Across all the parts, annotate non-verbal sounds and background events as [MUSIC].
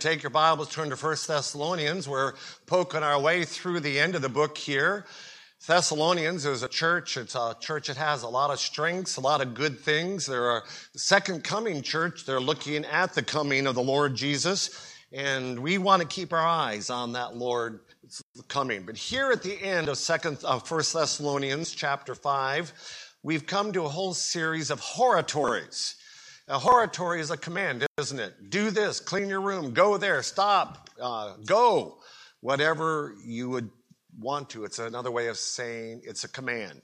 take your Bibles, turn to 1 Thessalonians. We're poking our way through the end of the book here. Thessalonians is a church. It's a church that has a lot of strengths, a lot of good things. They're a second coming church. They're looking at the coming of the Lord Jesus. And we want to keep our eyes on that Lord coming. But here at the end of second of First Thessalonians chapter 5, we've come to a whole series of hortatories. A hortatory is a command, isn't it? Do this, clean your room, go there, stop, uh, go. Whatever you would want to. It's another way of saying it's a command.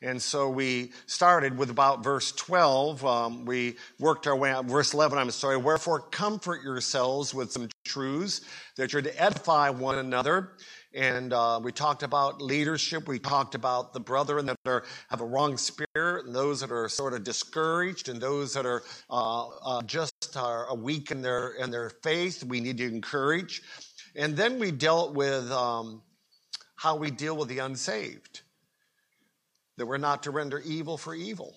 And so we started with about verse 12. Um, we worked our way out, verse 11, I'm sorry. Wherefore, comfort yourselves with some truths that you're to edify one another. And uh, we talked about leadership. We talked about the brethren that are, have a wrong spirit, and those that are sort of discouraged, and those that are uh, uh, just are weak in their in their faith. We need to encourage. And then we dealt with um, how we deal with the unsaved that we're not to render evil for evil.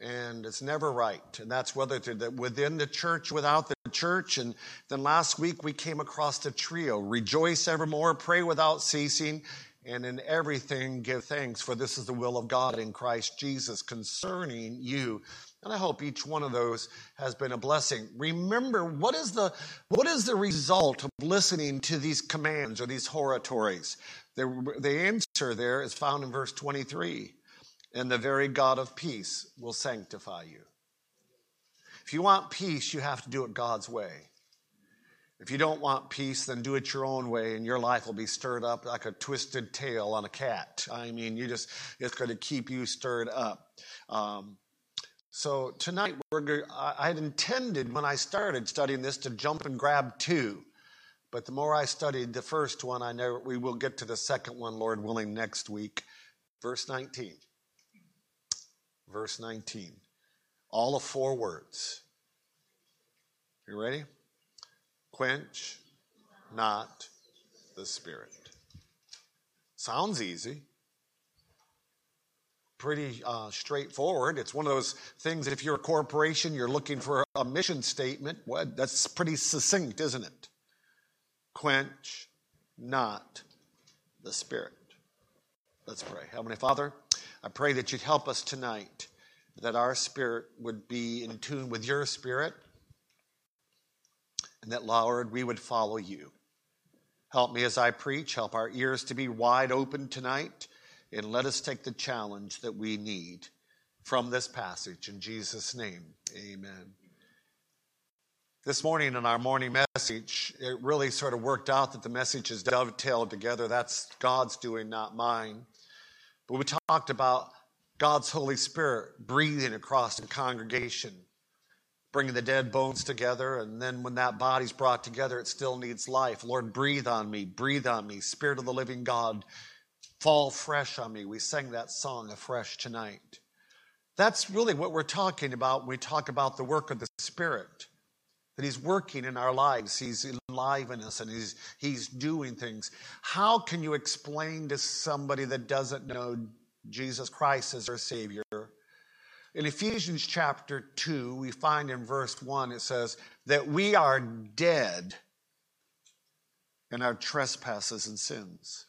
And it's never right. And that's whether within the church, without the church. And then last week we came across the trio rejoice evermore, pray without ceasing, and in everything give thanks, for this is the will of God in Christ Jesus concerning you. And I hope each one of those has been a blessing. Remember, what is the, what is the result of listening to these commands or these hortatories? The, the answer there is found in verse 23 and the very God of peace will sanctify you. If you want peace, you have to do it God's way. If you don't want peace, then do it your own way, and your life will be stirred up like a twisted tail on a cat. I mean, you just, it's going to keep you stirred up. Um, so tonight, I had intended when I started studying this to jump and grab two. But the more I studied the first one, I know we will get to the second one, Lord willing, next week. Verse 19 verse 19. All of four words. You ready? Quench not the spirit. Sounds easy. Pretty uh, straightforward. It's one of those things, that if you're a corporation, you're looking for a mission statement. What? That's pretty succinct, isn't it? Quench not the spirit. Let's pray. Heavenly Father, I pray that you'd help us tonight, that our spirit would be in tune with your spirit, and that, Lord, we would follow you. Help me as I preach, help our ears to be wide open tonight, and let us take the challenge that we need from this passage. In Jesus' name, amen. This morning in our morning message, it really sort of worked out that the messages dovetailed together. That's God's doing, not mine. But we talked about God's Holy Spirit breathing across the congregation, bringing the dead bones together. And then when that body's brought together, it still needs life. Lord, breathe on me, breathe on me. Spirit of the living God, fall fresh on me. We sang that song afresh tonight. That's really what we're talking about when we talk about the work of the Spirit that he's working in our lives he's enlivening us and he's he's doing things how can you explain to somebody that doesn't know jesus christ as our savior. In ephesians chapter 2 we find in verse 1 it says that we are dead in our trespasses and sins.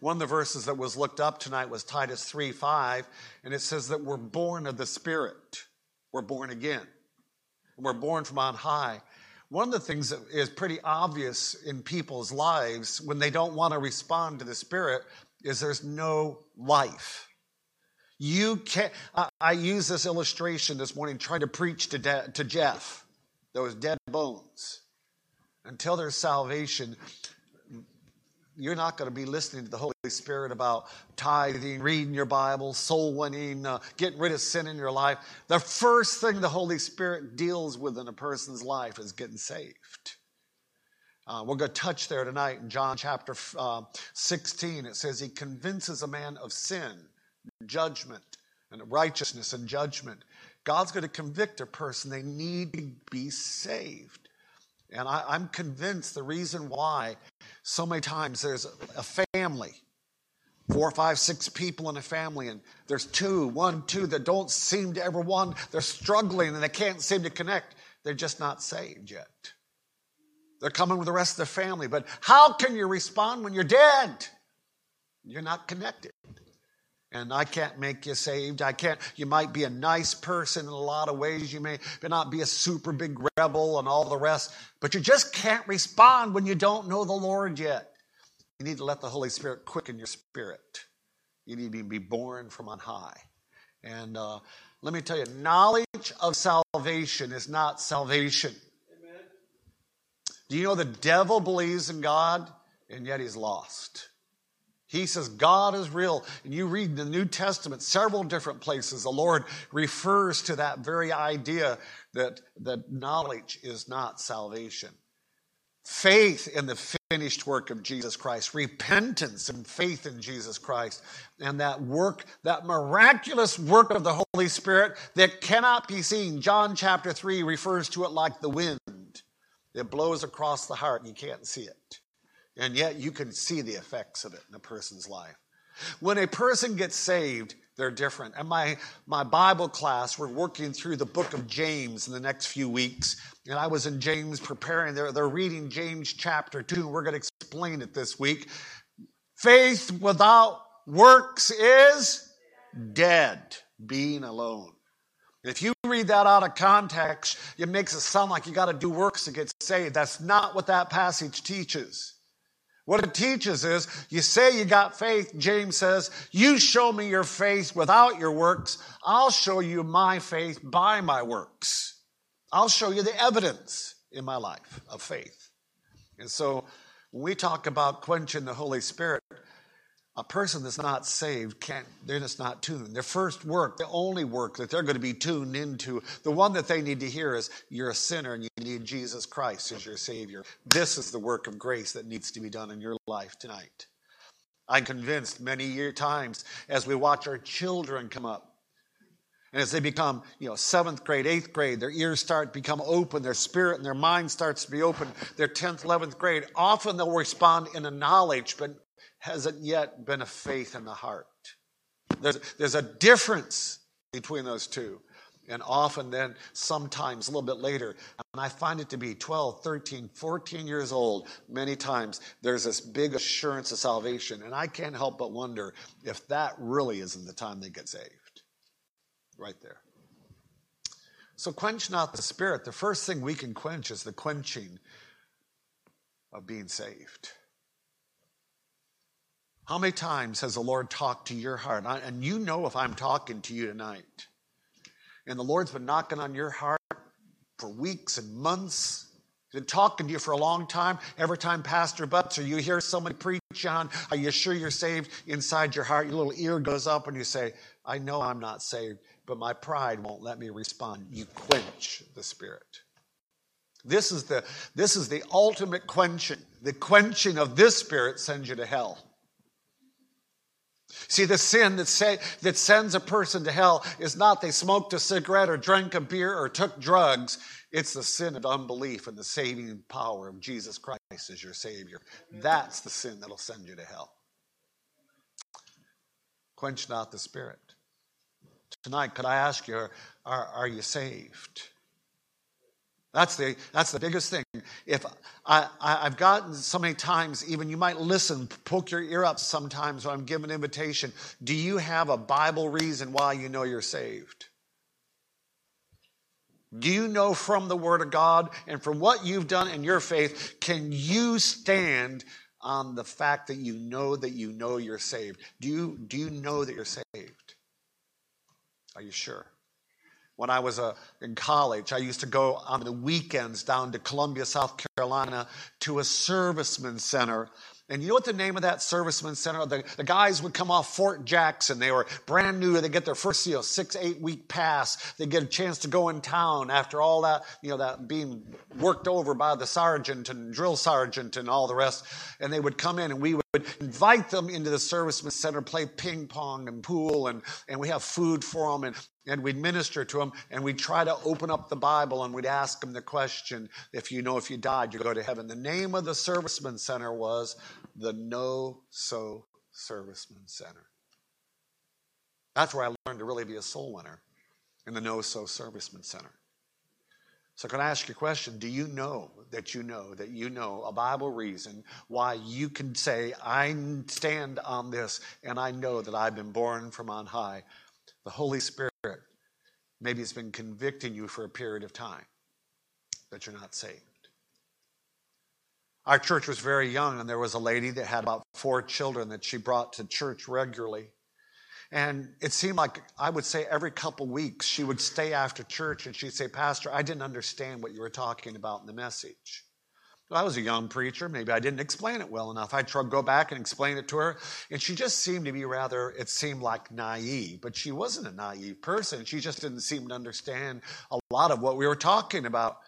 One of the verses that was looked up tonight was titus 3 5 and it says that we're born of the spirit. We're born again. We're born from on high. One of the things that is pretty obvious in people's lives when they don't want to respond to the Spirit is there's no life. You can't. I, I use this illustration this morning trying to preach to, de, to Jeff, those dead bones. Until there's salvation, you're not going to be listening to the Holy Spirit about tithing, reading your Bible, soul winning, uh, getting rid of sin in your life. The first thing the Holy Spirit deals with in a person's life is getting saved. Uh, we're going to touch there tonight in John chapter uh, 16. It says he convinces a man of sin, judgment, and righteousness and judgment. God's going to convict a person. They need to be saved. And I, am convinced the reason why so many times there's a family, four, five, six people in a family, and there's two, one, two that don't seem to ever want, They're struggling and they can't seem to connect. They're just not saved yet. They're coming with the rest of the family. But how can you respond when you're dead? You're not connected. And I can't make you saved. I can't. You might be a nice person in a lot of ways. You may not be a super big rebel and all the rest, but you just can't respond when you don't know the Lord yet. You need to let the Holy Spirit quicken your spirit. You need to be born from on high. And uh, let me tell you, knowledge of salvation is not salvation. Do you know the devil believes in God and yet he's lost? He says God is real. And you read the New Testament, several different places, the Lord refers to that very idea that, that knowledge is not salvation. Faith in the finished work of Jesus Christ, repentance and faith in Jesus Christ, and that work, that miraculous work of the Holy Spirit that cannot be seen. John chapter 3 refers to it like the wind. It blows across the heart you can't see it. And yet you can see the effects of it in a person's life. When a person gets saved, they're different. And my, my Bible class, we're working through the book of James in the next few weeks. And I was in James preparing, they're, they're reading James chapter 2. We're going to explain it this week. Faith without works is dead, being alone. If you read that out of context, it makes it sound like you got to do works to get saved. That's not what that passage teaches. What it teaches is you say you got faith, James says, you show me your faith without your works, I'll show you my faith by my works. I'll show you the evidence in my life of faith. And so when we talk about quenching the Holy Spirit, a person that's not saved can't, they're just not tuned. Their first work, the only work that they're going to be tuned into, the one that they need to hear is you're a sinner and you need Jesus Christ as your Savior. This is the work of grace that needs to be done in your life tonight. I'm convinced many times as we watch our children come up. And as they become, you know, seventh grade, eighth grade, their ears start become open, their spirit and their mind starts to be open. Their 10th, 11th grade, often they'll respond in a knowledge, but hasn't yet been a faith in the heart. There's, there's a difference between those two. And often, then, sometimes a little bit later, and I find it to be 12, 13, 14 years old, many times, there's this big assurance of salvation. And I can't help but wonder if that really isn't the time they get saved. Right there. So, quench not the spirit. The first thing we can quench is the quenching of being saved. How many times has the Lord talked to your heart? And you know if I'm talking to you tonight. And the Lord's been knocking on your heart for weeks and months. He's been talking to you for a long time. Every time Pastor Butts or you hear somebody preach on, are you sure you're saved? Inside your heart, your little ear goes up and you say, I know I'm not saved, but my pride won't let me respond. You quench the Spirit. This is the, this is the ultimate quenching. The quenching of this Spirit sends you to hell. See, the sin that, say, that sends a person to hell is not they smoked a cigarette or drank a beer or took drugs. It's the sin of unbelief and the saving power of Jesus Christ as your Savior. That's the sin that'll send you to hell. Quench not the Spirit. Tonight, could I ask you, are, are you saved? That's the, that's the biggest thing. If I, I, have gotten so many times, even you might listen, poke your ear up sometimes when I'm giving an invitation. Do you have a Bible reason why you know you're saved? Do you know from the Word of God and from what you've done in your faith, can you stand on the fact that you know that you know you're saved? Do you, do you know that you're saved? Are you sure? When I was uh, in college. I used to go on the weekends down to Columbia, South Carolina to a serviceman center and you know what the name of that serviceman center? The, the guys would come off Fort Jackson. They were brand new. They get their first, you know, six, eight week pass. They get a chance to go in town after all that, you know, that being worked over by the sergeant and drill sergeant and all the rest. And they would come in and we would invite them into the serviceman center, play ping pong and pool and, and we have food for them and, and we'd minister to them and we'd try to open up the Bible and we'd ask them the question, if you know if you died, you go to heaven. The name of the serviceman center was the No So Serviceman Center. That's where I learned to really be a soul winner in the No So Serviceman Center. So, can I ask you a question? Do you know that you know that you know a Bible reason why you can say, I stand on this and I know that I've been born from on high. The Holy Spirit maybe has been convicting you for a period of time that you're not saved. Our church was very young, and there was a lady that had about four children that she brought to church regularly. And it seemed like I would say every couple weeks she would stay after church and she'd say, Pastor, I didn't understand what you were talking about in the message. Well, I was a young preacher. Maybe I didn't explain it well enough. I'd try to go back and explain it to her. And she just seemed to be rather, it seemed like naive, but she wasn't a naive person. She just didn't seem to understand a lot of what we were talking about.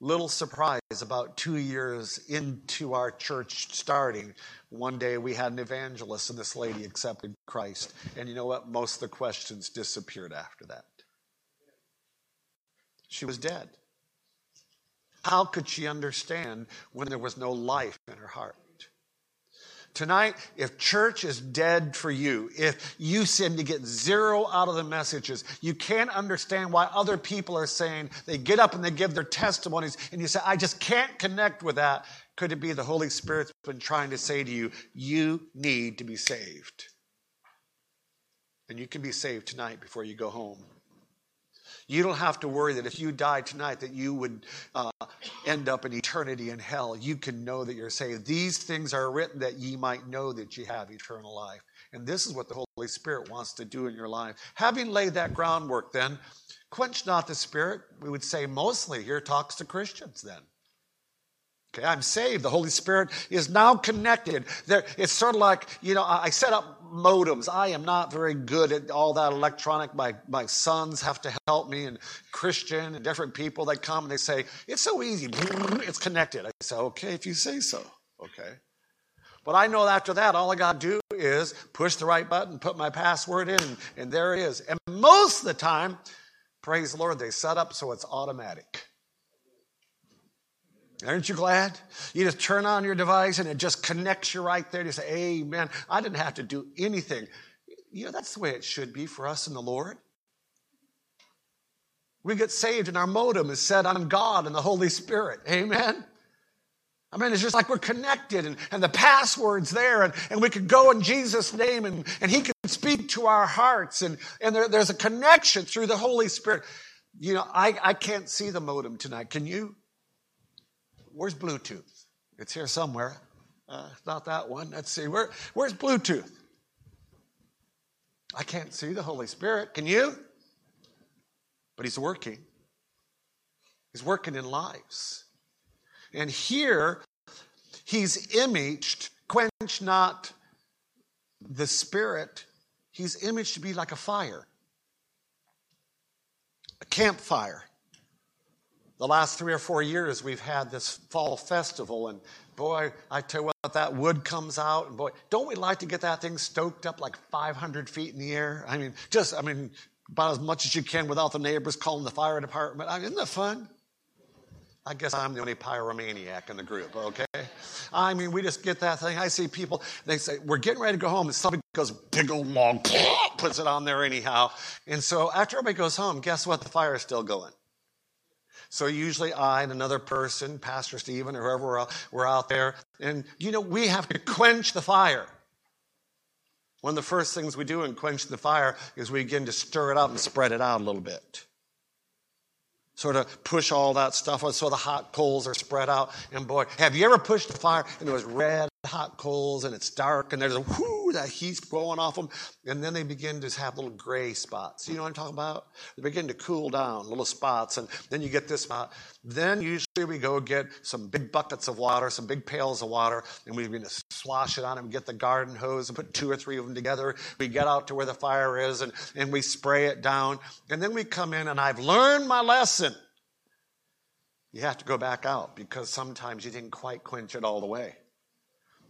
Little surprise, about two years into our church starting, one day we had an evangelist and this lady accepted Christ. And you know what? Most of the questions disappeared after that. She was dead. How could she understand when there was no life in her heart? Tonight, if church is dead for you, if you seem to get zero out of the messages, you can't understand why other people are saying they get up and they give their testimonies, and you say, I just can't connect with that. Could it be the Holy Spirit's been trying to say to you, you need to be saved? And you can be saved tonight before you go home. You don't have to worry that if you die tonight that you would uh, end up in eternity in hell. You can know that you're saved. These things are written that ye might know that ye have eternal life. And this is what the Holy Spirit wants to do in your life. Having laid that groundwork, then, quench not the Spirit. We would say mostly here talks to Christians then. Okay, I'm saved. The Holy Spirit is now connected. There, it's sort of like, you know, I set up modems. I am not very good at all that electronic. My, my sons have to help me, and Christian and different people, they come and they say, It's so easy. [LAUGHS] It's connected. I say, Okay, if you say so. Okay. But I know after that, all I got to do is push the right button, put my password in, and, and there it is. And most of the time, praise the Lord, they set up so it's automatic. Aren't you glad? You just turn on your device and it just connects you right there. You say, Amen. I didn't have to do anything. You know, that's the way it should be for us in the Lord. We get saved and our modem is set on God and the Holy Spirit. Amen. I mean, it's just like we're connected and, and the password's there and, and we can go in Jesus' name and, and He can speak to our hearts and, and there, there's a connection through the Holy Spirit. You know, I, I can't see the modem tonight. Can you? Where's Bluetooth? It's here somewhere. Uh, not that one. Let's see. Where, where's Bluetooth? I can't see the Holy Spirit. Can you? But He's working. He's working in lives. And here, He's imaged, quench not the Spirit. He's imaged to be like a fire, a campfire the last three or four years we've had this fall festival and boy i tell you what that wood comes out and boy don't we like to get that thing stoked up like 500 feet in the air i mean just i mean about as much as you can without the neighbors calling the fire department I mean, isn't that fun I guess I'm the only pyromaniac in the group, okay? I mean, we just get that thing. I see people, they say, we're getting ready to go home, and somebody goes, big old long, [LAUGHS] puts it on there anyhow. And so after everybody goes home, guess what? The fire is still going. So usually I and another person, Pastor Stephen or whoever we're out, there, and you know, we have to quench the fire. One of the first things we do in quench the fire is we begin to stir it up and spread it out a little bit. Sort of push all that stuff so the hot coals are spread out. And boy, have you ever pushed the fire and it was red hot coals and it's dark and there's a whoo, that heat's blowing off them. And then they begin to have little gray spots. You know what I'm talking about? They begin to cool down, little spots. And then you get this spot. Then usually we go get some big buckets of water, some big pails of water, and we begin to slosh it on them, get the garden hose and put two or three of them together. We get out to where the fire is and, and we spray it down. And then we come in and I've learned my lesson. You have to go back out because sometimes you didn't quite quench it all the way.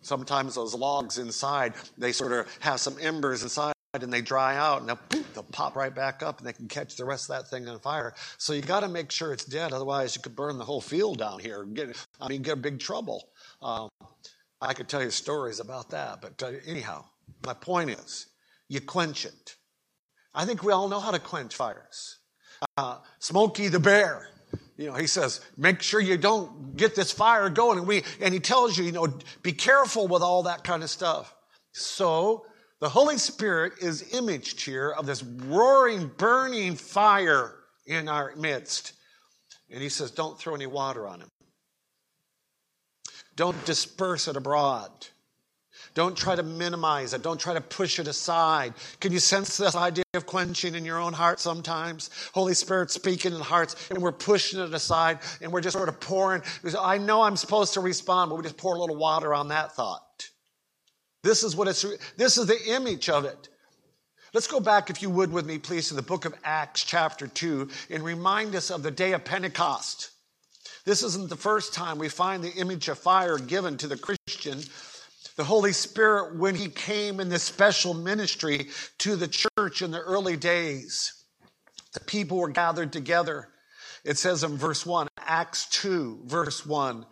Sometimes those logs inside, they sort of have some embers inside and they dry out and they'll, poof, they'll pop right back up and they can catch the rest of that thing on fire. So you got to make sure it's dead. Otherwise, you could burn the whole field down here. Get, I mean, get in big trouble. Um, I could tell you stories about that. But uh, anyhow, my point is you quench it. I think we all know how to quench fires. Uh, Smokey the Bear You know, he says, make sure you don't get this fire going. And we, and he tells you, you know, be careful with all that kind of stuff. So the Holy Spirit is imaged here of this roaring, burning fire in our midst. And he says, don't throw any water on him. Don't disperse it abroad. Don't try to minimize it. Don't try to push it aside. Can you sense this idea of quenching in your own heart sometimes? Holy Spirit speaking in hearts, and we're pushing it aside, and we're just sort of pouring. I know I'm supposed to respond, but we just pour a little water on that thought. This is what it's, this is the image of it. Let's go back, if you would, with me, please, to the book of Acts, chapter 2, and remind us of the day of Pentecost. This isn't the first time we find the image of fire given to the Christian. The Holy Spirit, when He came in this special ministry to the church in the early days, the people were gathered together. It says in verse 1, Acts 2, verse 1.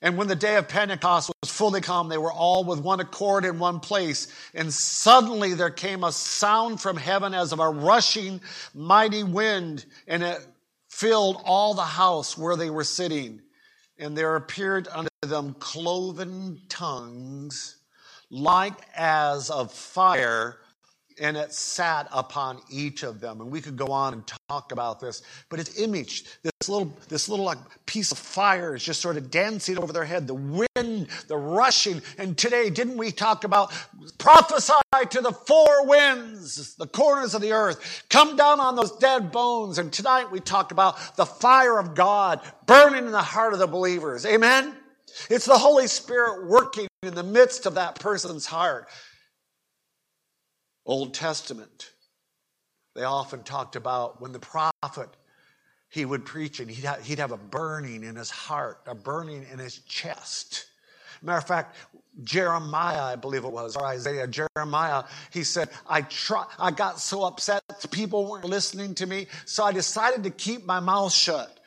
And when the day of Pentecost was fully come, they were all with one accord in one place. And suddenly there came a sound from heaven as of a rushing mighty wind, and it filled all the house where they were sitting. And there appeared unto them cloven tongues like as of fire and it sat upon each of them. And we could go on and talk about this, but it's imaged. This little, this little like piece of fire is just sort of dancing over their head. The wind, the rushing. And today, didn't we talk about prophesy to the four winds, the corners of the earth, come down on those dead bones. And tonight we talk about the fire of God burning in the heart of the believers. Amen. It's the Holy Spirit working in the midst of that person's heart. Old Testament, they often talked about when the prophet he would preach and he'd have, he'd have a burning in his heart, a burning in his chest. Matter of fact, Jeremiah, I believe it was, or Isaiah, Jeremiah, he said, I try, I got so upset people weren't listening to me, so I decided to keep my mouth shut.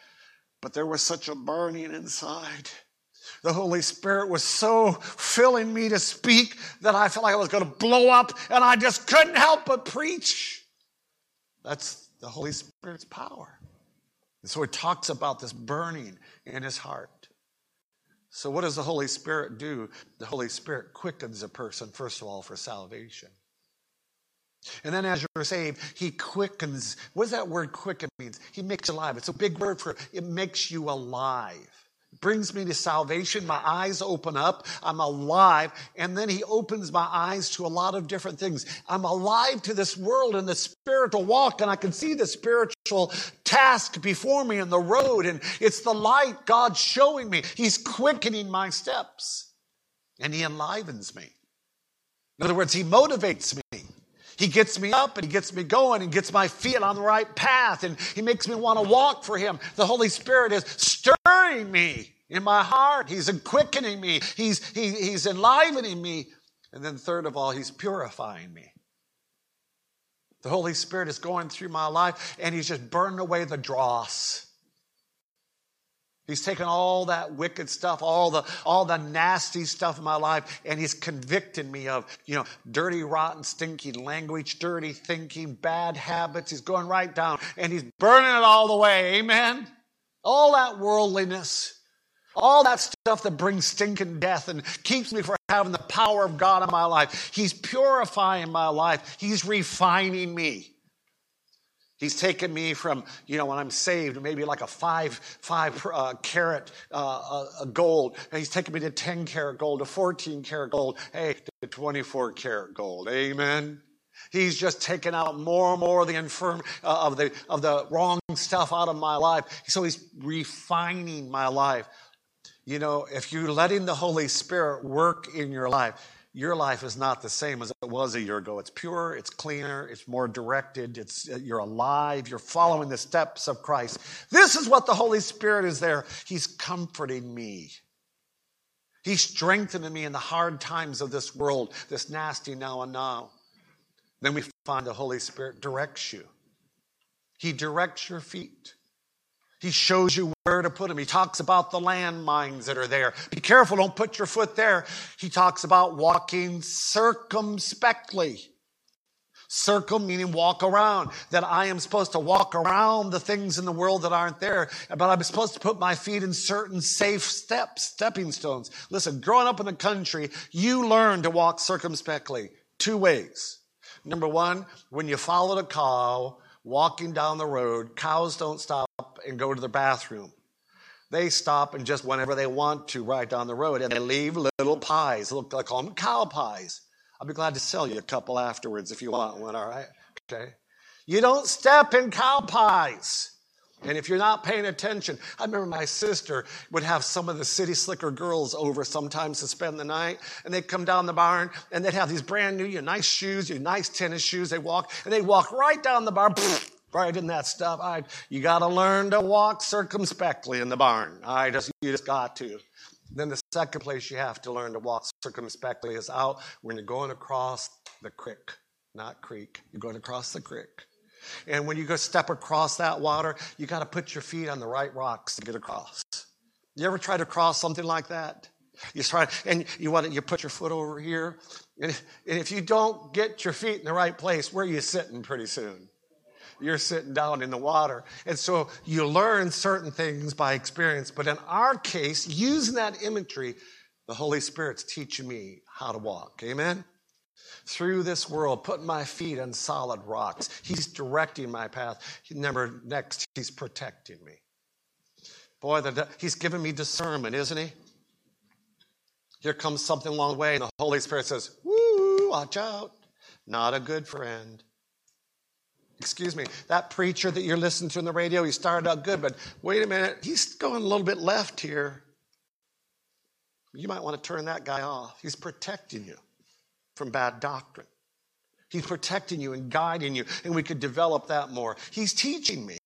But there was such a burning inside. The Holy Spirit was so filling me to speak that I felt like I was going to blow up and I just couldn't help but preach. That's the Holy Spirit's power. And so it talks about this burning in his heart. So, what does the Holy Spirit do? The Holy Spirit quickens a person, first of all, for salvation. And then as you're saved, he quickens. What does that word quicken means? He makes you alive. It's a big word for it makes you alive brings me to salvation. My eyes open up. I'm alive. And then he opens my eyes to a lot of different things. I'm alive to this world and the spiritual walk, and I can see the spiritual task before me in the road. And it's the light God's showing me. He's quickening my steps and he enlivens me. In other words, he motivates me. He gets me up and he gets me going and gets my feet on the right path and he makes me want to walk for him. The Holy Spirit is stirring me in my heart. He's quickening me. He's, he, he's enlivening me. And then third of all, he's purifying me. The Holy Spirit is going through my life and he's just burning away the dross. He's taken all that wicked stuff, all the, all the nasty stuff in my life, and he's convicted me of, you know, dirty, rotten, stinking language, dirty thinking, bad habits. He's going right down and he's burning it all the way. Amen. All that worldliness, all that stuff that brings stinking death and keeps me from having the power of God in my life. He's purifying my life. He's refining me. He's taken me from, you know, when I'm saved, maybe like a five, five uh, carat uh, uh, gold. He's taken me to 10 carat gold, to 14 carat gold, hey, to 24 carat gold. Amen. He's just taken out more and more of the infirm uh, of the of the wrong stuff out of my life. So he's refining my life. You know, if you're letting the Holy Spirit work in your life, your life is not the same as it was a year ago. It's pure, it's cleaner, it's more directed, it's, uh, you're alive, you're following the steps of Christ. This is what the Holy Spirit is there. He's comforting me. He's strengthening me in the hard times of this world, this nasty now and now. Then we find the Holy Spirit directs you. He directs your feet. He shows you where to put them. He talks about the landmines that are there. Be careful, don't put your foot there. He talks about walking circumspectly. Circum meaning walk around. That I am supposed to walk around the things in the world that aren't there. But I'm supposed to put my feet in certain safe steps, stepping stones. Listen, growing up in the country, you learn to walk circumspectly two ways. Number one, when you follow a cow walking down the road, cows don't stop and go to the bathroom. They stop and just whenever they want to right down the road and they leave little pies. Look, I call them cow pies. I'll be glad to sell you a couple afterwards if you want one, all right? Okay. You don't step in cow pies. And if you're not paying attention, I remember my sister would have some of the city slicker girls over sometimes to spend the night, and they'd come down the barn and they'd have these brand new, your nice shoes, your nice tennis shoes. They walk and they walk right down the barn, right in that stuff. I, you got to learn to walk circumspectly in the barn. I just, you just got to. Then the second place you have to learn to walk circumspectly is out when you're going across the creek, not creek. You're going across the creek. And when you go step across that water, you got to put your feet on the right rocks to get across. You ever try to cross something like that? You try, and you want to, you put your foot over here, and and if you don't get your feet in the right place, where are you sitting pretty soon? you're sitting down in the water. And so you learn certain things by experience. But in our case, using that imagery, the Holy Spirit's teaching me how to walk. Amen? Through this world, putting my feet on solid rocks. He's directing my path. Number next, He's protecting me. Boy, the, He's giving me discernment, isn't He? Here comes something along the way, and the Holy Spirit says, Woo, watch out. Not a good friend excuse me, that preacher that you're listening to on the radio, he started out good, but wait a minute, he's going a little bit left here. You might want to turn that guy off. He's protecting you from bad doctrine. He's protecting you and guiding you, and we could develop that more. He's teaching me.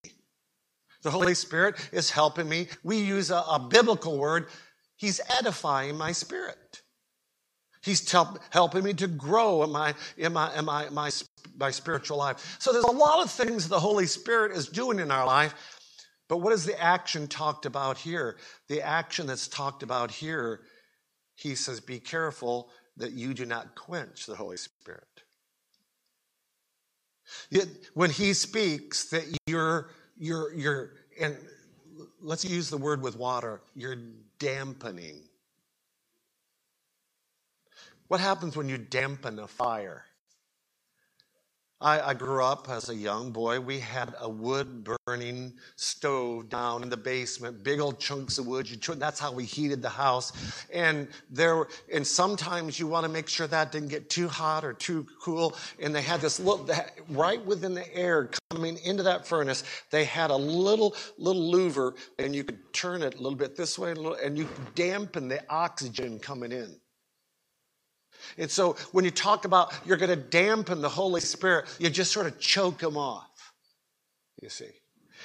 The Holy Spirit is helping me. We use a, a biblical word. He's edifying my spirit. He's help, helping me to grow in my, in my, in my, my, my spiritual life. So there's a lot of things the Holy Spirit is doing in our life. But what is the action talked about here? The action that's talked about here, he says, be careful that you do not quench the Holy Spirit. Yet When he speaks, that you're, you're, you're, and let's use the word with water, you're dampening what happens when you dampen a fire? I, I, grew up as a young boy. We had a wood burning stove down in the basement, big old chunks of wood. You, that's how we heated the house. And there, and sometimes you want to make sure that didn't get too hot or too cool. And they had this little, right within the air coming into that furnace, they had a little, little louver and you could turn it a little bit this way and you could dampen the oxygen coming in. And so when you talk about you're going to dampen the Holy Spirit, you just sort of choke him off, you see.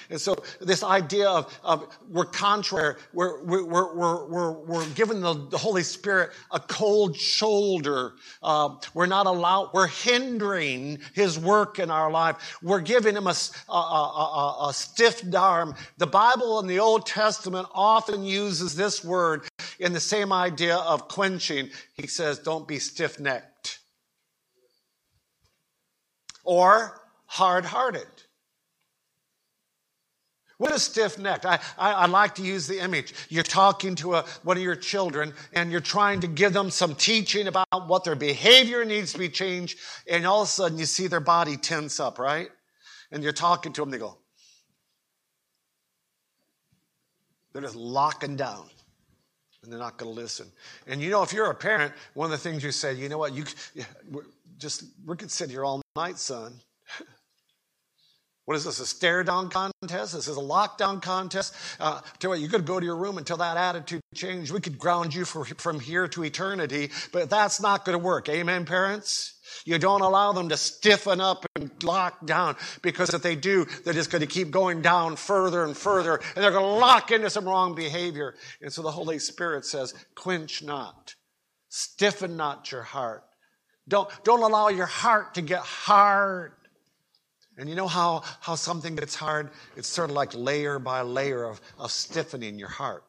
And so this idea of, of we're contrary, we're, we're, we're, we're, we're giving the, the Holy Spirit a cold shoulder. Uh, we're not allowed, we're hindering his work in our life. We're giving him a, a, a, a stiff arm. The Bible in the Old Testament often uses this word in the same idea of quenching. He says, don't be stiff necked or hard hearted. What is stiff necked? I, I, I, like to use the image. You're talking to a, one of your children and you're trying to give them some teaching about what their behavior needs to be changed, and all of a sudden you see their body tense up, right? And you're talking to them, they go, they're just locking down and they're not going to listen. And you know, if you're a parent, one of the things you say, you know what, you just we could sit here all night, son. What is this, a stare down contest? This is a lockdown contest. Uh, tell you you could go to your room until that attitude changed. We could ground you for, from here to eternity, but that's not going to work. Amen, parents? You don't allow them to stiffen up and lock down because if they do, they're just going to keep going down further and further and they're going to lock into some wrong behavior. And so the Holy Spirit says, quench not, stiffen not your heart. Don't, don't allow your heart to get hard. And you know how, how something gets hard? It's sort of like layer by layer of, of stiffening your heart.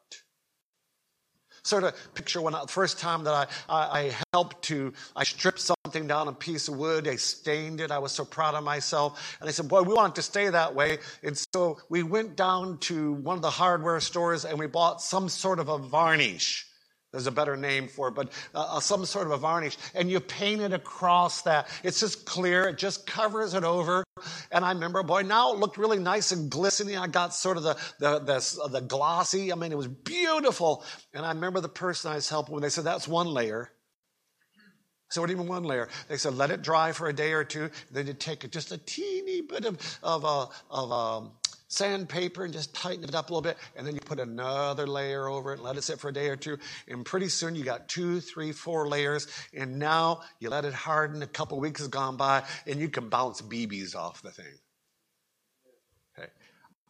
Sort of picture when I, the first time that I, I, I helped to, I stripped something down a piece of wood, I stained it, I was so proud of myself. And I said, boy, we want it to stay that way. And so we went down to one of the hardware stores and we bought some sort of a varnish. There's a better name for it, but uh, some sort of a varnish. And you paint it across that. It's just clear. It just covers it over. And I remember, boy, now it looked really nice and glistening. I got sort of the, the, the, the glossy. I mean, it was beautiful. And I remember the person I was helping when they said, that's one layer. So what do you mean one layer? They said, let it dry for a day or two. Then you take just a teeny bit of, of, uh, of um, sandpaper and just tighten it up a little bit. And then you put another layer over it and let it sit for a day or two. And pretty soon you got two, three, four layers. And now you let it harden. A couple weeks has gone by and you can bounce BBs off the thing. Okay.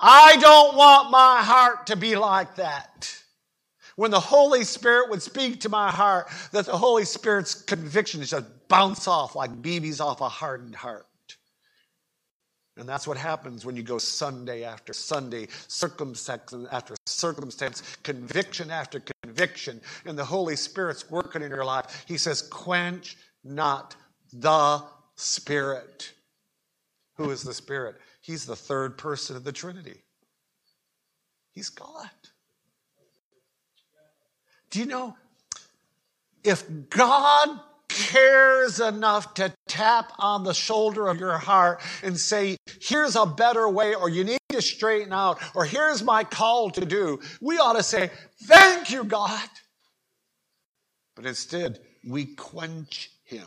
I don't want my heart to be like that. When the Holy Spirit would speak to my heart, that the Holy Spirit's conviction just bounce off like BBs off a hardened heart. And that's what happens when you go Sunday after Sunday, circumstance after circumstance, conviction after conviction, and the Holy Spirit's working in your life. He says, Quench not the Spirit. Who is the Spirit? He's the third person of the Trinity. He's God. Do you know? If God cares enough to tap on the shoulder of your heart and say, here's a better way, or you need to straighten out, or here's my call to do, we ought to say, thank you, God. But instead, we quench him.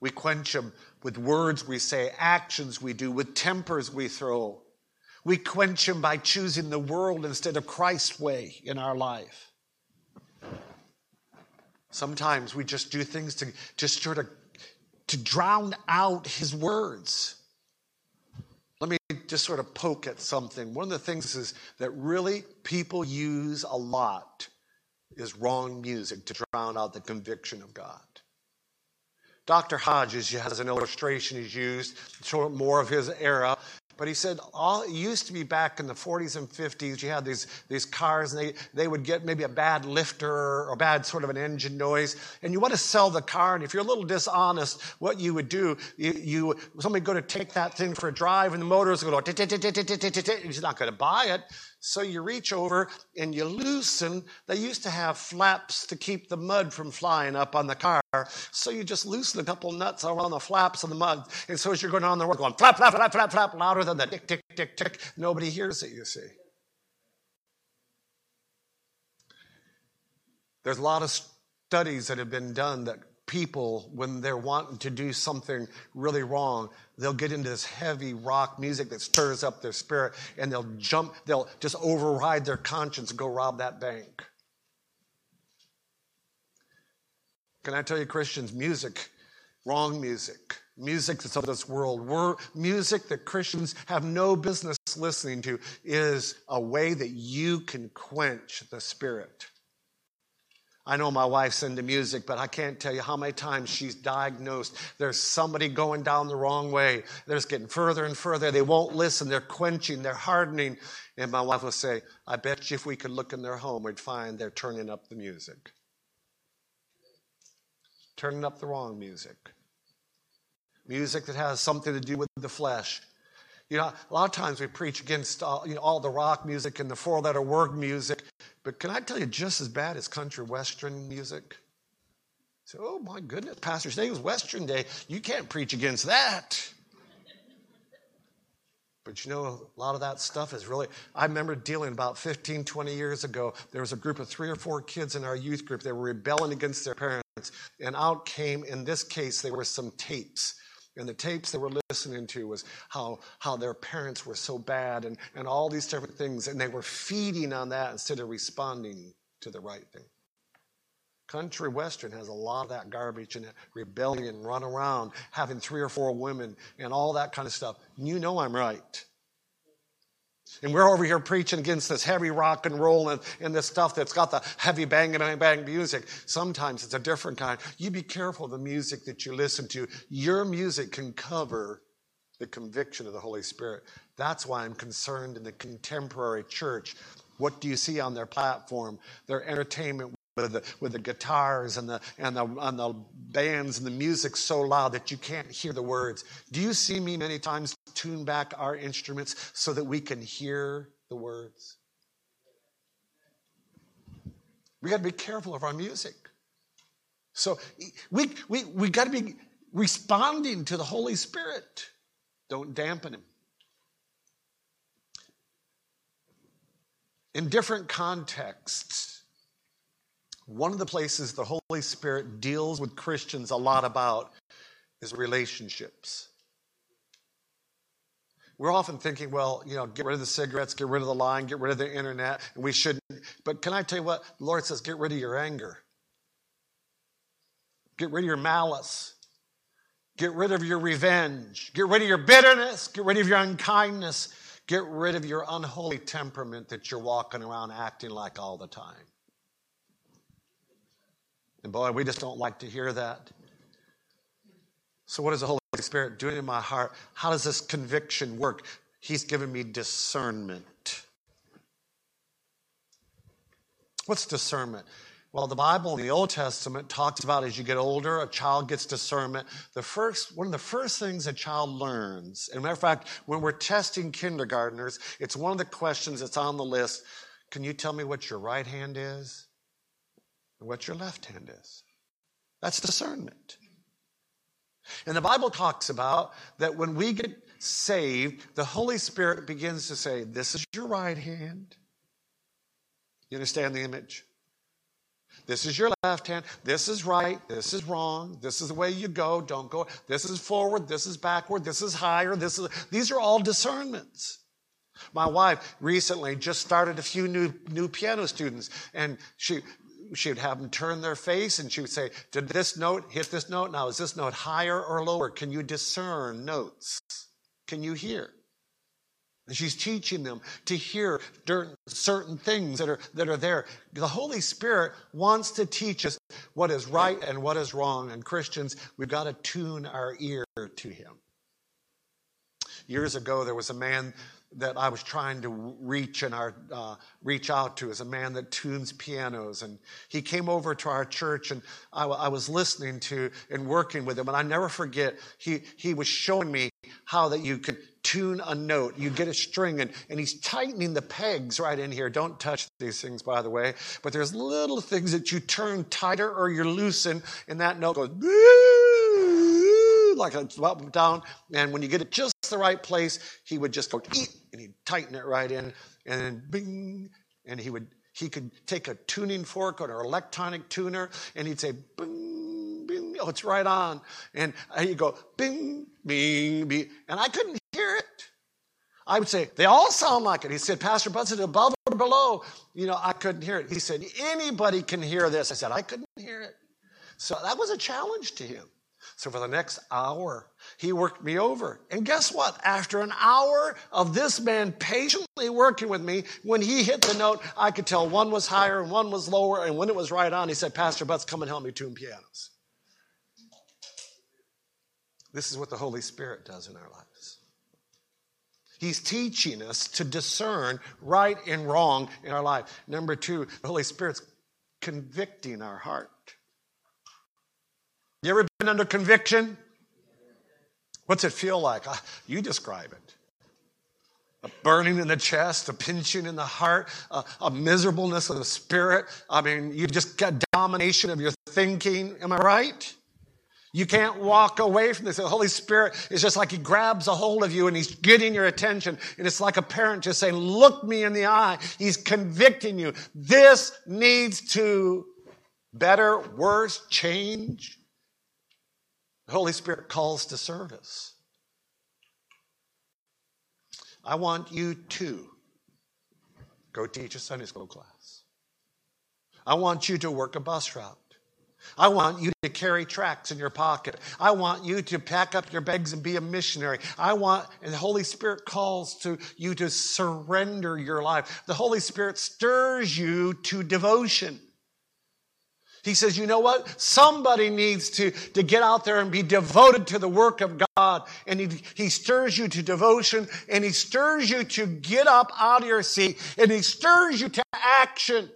We quench him with words we say, actions we do, with tempers we throw. We quench him by choosing the world instead of Christ's way in our life. Sometimes we just do things to just sort of to drown out his words. Let me just sort of poke at something. One of the things is that really people use a lot is wrong music to drown out the conviction of God. Dr. Hodges has an illustration he's used, more of his era. But he said, all, it used to be back in the 40s and 50s, you had these, these cars and they, they would get maybe a bad lifter or bad sort of an engine noise. And you want to sell the car. And if you're a little dishonest, what you would do, you, you somebody go to take that thing for a drive and the motor's going to go, he's not going to buy it. So you reach over and you loosen. They used to have flaps to keep the mud from flying up on the car. So you just loosen a couple nuts around the flaps of the mud. And so as you're going down the road, going flap, flap, flap, flap, flap, louder than the tick, tick, tick, tick, nobody hears it, you see. There's a lot of studies that have been done that people, when they're wanting to do something really wrong, they'll get into this heavy rock music that stirs up their spirit and they'll jump, they'll just override their conscience and go rob that bank. Can I tell you, Christians, music, wrong music, music that's of this world, We're, music that Christians have no business listening to, is a way that you can quench the spirit. I know my wife's into music, but I can't tell you how many times she's diagnosed. There's somebody going down the wrong way. They're just getting further and further. They won't listen. They're quenching. They're hardening. And my wife will say, I bet you if we could look in their home, we'd find they're turning up the music. Turning up the wrong music. Music that has something to do with the flesh. You know, a lot of times we preach against all, you know, all the rock music and the four letter word music, but can I tell you, just as bad as country western music? So, oh my goodness, Pastor's Day was Western Day. You can't preach against that. But you know, a lot of that stuff is really. I remember dealing about 15, 20 years ago. There was a group of three or four kids in our youth group that were rebelling against their parents. And out came, in this case, there were some tapes and the tapes they were listening to was how, how their parents were so bad and, and all these different things. And they were feeding on that instead of responding to the right thing. Country Western has a lot of that garbage and rebellion, run around, having three or four women, and all that kind of stuff. You know I'm right. And we're over here preaching against this heavy rock and roll and, and this stuff that's got the heavy bang, bang, bang music. Sometimes it's a different kind. You be careful the music that you listen to. Your music can cover the conviction of the Holy Spirit. That's why I'm concerned in the contemporary church. What do you see on their platform? Their entertainment with the, with the guitars and the, and, the, and the bands and the music so loud that you can't hear the words. Do you see me many times tune back our instruments so that we can hear the words? We got to be careful of our music. So we, we, we got to be responding to the Holy Spirit. Don't dampen him. In different contexts, one of the places the Holy Spirit deals with Christians a lot about is relationships. We're often thinking, well, you know, get rid of the cigarettes, get rid of the lying, get rid of the internet, and we shouldn't. But can I tell you what? The Lord says, get rid of your anger, get rid of your malice, get rid of your revenge, get rid of your bitterness, get rid of your unkindness, get rid of your unholy temperament that you're walking around acting like all the time. And boy, we just don't like to hear that. So, what is the Holy Spirit doing in my heart? How does this conviction work? He's given me discernment. What's discernment? Well, the Bible in the Old Testament talks about as you get older, a child gets discernment. The first, one of the first things a child learns, and matter of fact, when we're testing kindergartners, it's one of the questions that's on the list. Can you tell me what your right hand is and what your left hand is? That's discernment. And the Bible talks about that when we get saved, the Holy Spirit begins to say, This is your right hand. You understand the image? This is your left hand. This is right. This is wrong. This is the way you go. Don't go. This is forward. This is backward. This is higher. This is, these are all discernments. My wife recently just started a few new, new piano students and she, she would have them turn their face and she would say, Did this note hit this note? Now, is this note higher or lower? Can you discern notes? Can you hear? And she's teaching them to hear certain things that are, that are there. The Holy Spirit wants to teach us what is right and what is wrong. And Christians, we've got to tune our ear to Him. Years ago, there was a man that I was trying to reach and our, uh, reach out to is a man that tunes pianos. And he came over to our church and I, I, was listening to and working with him. And I never forget, he, he was showing me how that you could tune a note. You get a string and, and he's tightening the pegs right in here. Don't touch these things, by the way. But there's little things that you turn tighter or you loosen and that note goes [LAUGHS] like a down. And when you get it just the right place, he would just go eat and he'd tighten it right in and then bing and he would he could take a tuning fork or an electronic tuner and he'd say bing bing oh it's right on and he'd go bing bing bing and I couldn't hear it. I would say, they all sound like it. He said, Pastor said, above or below. You know, I couldn't hear it. He said, anybody can hear this. I said, I couldn't hear it. So that was a challenge to him. So for the next hour, he worked me over. And guess what? After an hour of this man patiently working with me, when he hit the note, I could tell one was higher and one was lower. And when it was right on, he said, Pastor Butts, come and help me tune pianos. This is what the Holy Spirit does in our lives. He's teaching us to discern right and wrong in our life. Number two, the Holy Spirit's convicting our heart. You ever been under conviction? What's it feel like? Ah, you describe it. A burning in the chest, a pinching in the heart, a, a miserableness of the spirit. I mean, you just got domination of your thinking. Am I right? You can't walk away from this. The Holy Spirit is just like He grabs a hold of you and He's getting your attention. And it's like a parent just saying, Look me in the eye. He's convicting you. This needs to better, worse, change. The Holy Spirit calls to service. I want you to go teach a Sunday school class. I want you to work a bus route. I want you to carry tracts in your pocket. I want you to pack up your bags and be a missionary. I want, and the Holy Spirit calls to you to surrender your life. The Holy Spirit stirs you to devotion. He says, you know what? Somebody needs to, to get out there and be devoted to the work of God. And he, he stirs you to devotion and he stirs you to get up out of your seat and he stirs you to action.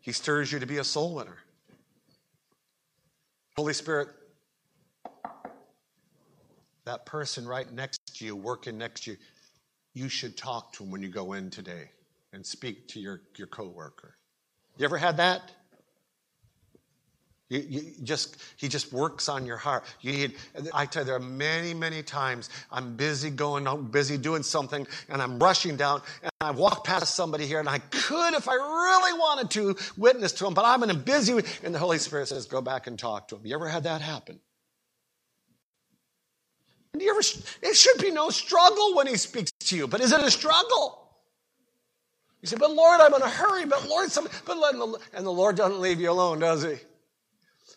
He stirs you to be a soul winner. Holy Spirit, that person right next to you, working next to you, you should talk to him when you go in today and speak to your, your coworker. You ever had that? You, you just he just works on your heart. You need. I tell you, there are many, many times I'm busy going, I'm busy doing something, and I'm rushing down, and I walk past somebody here, and I could, if I really wanted to, witness to them, but I'm in a busy. And the Holy Spirit says, "Go back and talk to them." You ever had that happen? And you ever? It should be no struggle when He speaks to you, but is it a struggle? You say, but Lord, I'm in a hurry, but Lord, some, but the, and the Lord doesn't leave you alone, does he?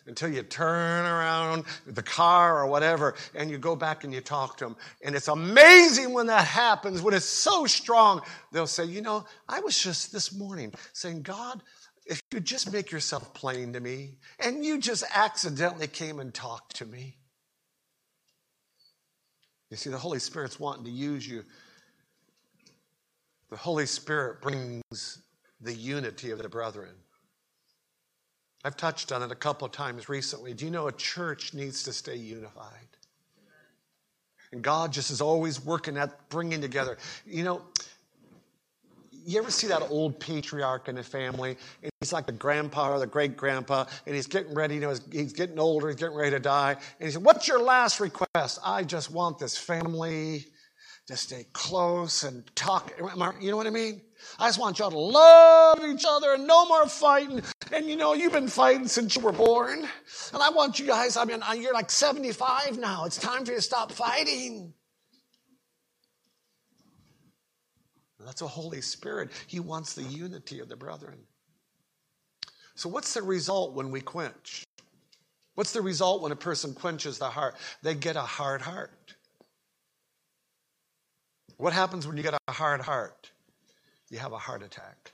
Until you turn around the car or whatever and you go back and you talk to him. And it's amazing when that happens, when it's so strong. They'll say, you know, I was just this morning saying, God, if you just make yourself plain to me and you just accidentally came and talked to me. You see, the Holy Spirit's wanting to use you the Holy Spirit brings the unity of the brethren. I've touched on it a couple of times recently. Do you know a church needs to stay unified? And God just is always working at bringing together. You know, you ever see that old patriarch in a family? And he's like the grandpa or the great grandpa, and he's getting ready, you know, he's getting older, he's getting ready to die. And he said, What's your last request? I just want this family to stay close and talk. You know what I mean? I just want y'all to love each other and no more fighting. And you know, you've been fighting since you were born. And I want you guys, I mean, you're like 75 now. It's time for you to stop fighting. That's a Holy Spirit. He wants the unity of the brethren. So, what's the result when we quench? What's the result when a person quenches the heart? They get a hard heart. What happens when you get a hard heart? You have a heart attack.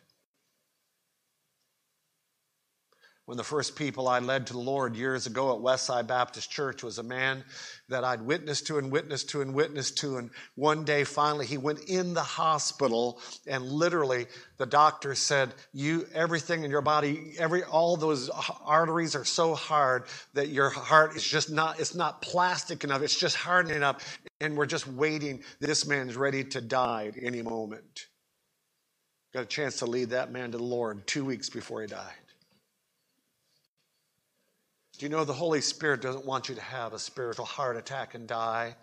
When the first people I led to the Lord years ago at Westside Baptist Church was a man that I'd witnessed to and witnessed to and witnessed to. And one day, finally, he went in the hospital, and literally, the doctor said, "You, everything in your body, every all those arteries are so hard that your heart is just not. It's not plastic enough. It's just hardening up, and we're just waiting. This man's ready to die at any moment." Got a chance to lead that man to the Lord two weeks before he died. Do you know the Holy Spirit doesn't want you to have a spiritual heart attack and die?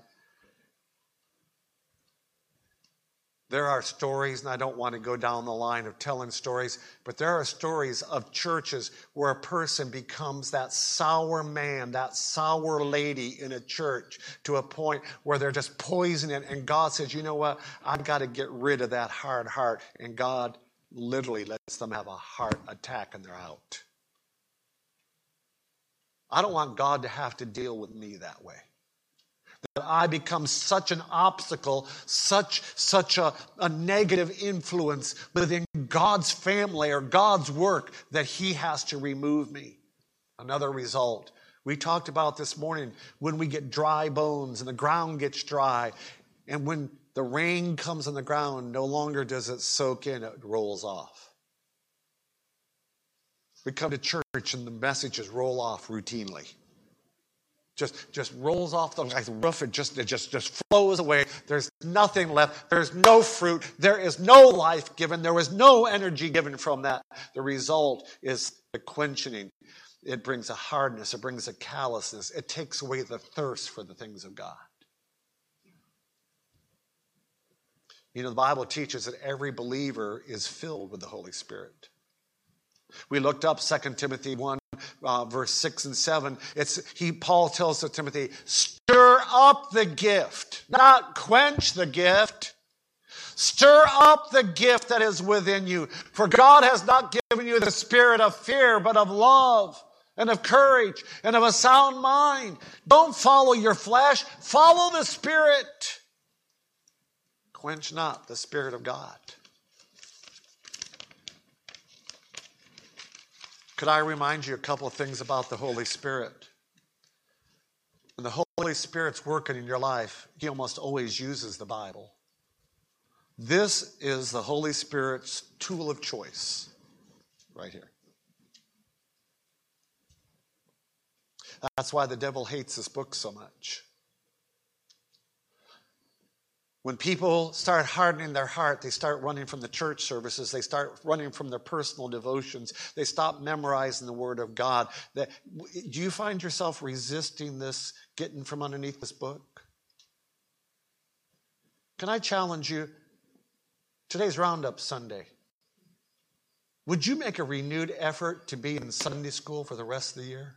There are stories, and I don't want to go down the line of telling stories, but there are stories of churches where a person becomes that sour man, that sour lady in a church to a point where they're just poisoning it. And God says, you know what? I've got to get rid of that hard heart. And God literally lets them have a heart attack and they're out. I don't want God to have to deal with me that way. That I become such an obstacle, such, such a, a negative influence within God's family or God's work that He has to remove me. Another result. We talked about this morning when we get dry bones and the ground gets dry, and when the rain comes on the ground, no longer does it soak in, it rolls off. We come to church and the messages roll off routinely. Just, just rolls off the roof. It just, it just, just flows away. There's nothing left. There's no fruit. There is no life given. There was no energy given from that. The result is the quenching. It brings a hardness. It brings a callousness. It takes away the thirst for the things of God. You know, the Bible teaches that every believer is filled with the Holy Spirit. We looked up 2 Timothy 1, uh, verse 6 and 7. It's he Paul tells to Timothy, stir up the gift, not quench the gift. Stir up the gift that is within you. For God has not given you the spirit of fear, but of love and of courage and of a sound mind. Don't follow your flesh, follow the spirit. Quench not the spirit of God. Could I remind you a couple of things about the Holy Spirit? When the Holy Spirit's working in your life, He almost always uses the Bible. This is the Holy Spirit's tool of choice, right here. That's why the devil hates this book so much. When people start hardening their heart, they start running from the church services, they start running from their personal devotions, they stop memorizing the Word of God. do you find yourself resisting this, getting from underneath this book? Can I challenge you? Today's Roundup Sunday. Would you make a renewed effort to be in Sunday school for the rest of the year?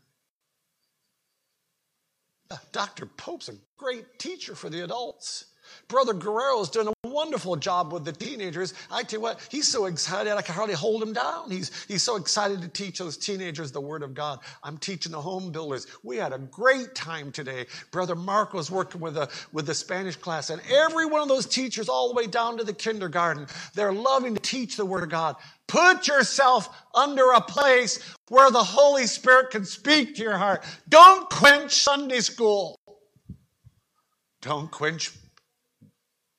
Uh, Dr. Pope's a great teacher for the adults. Brother Guerrero is doing a wonderful job with the teenagers. I tell you what, he's so excited I can hardly hold him down. He's, he's so excited to teach those teenagers the Word of God. I'm teaching the home builders. We had a great time today. Brother Mark was working with, the with the Spanish class, and every one of those teachers, all the way down to the kindergarten, they're loving to teach the Word of God. Put yourself under a place where the Holy Spirit can speak to your heart. Don't quench Sunday school. Don't quench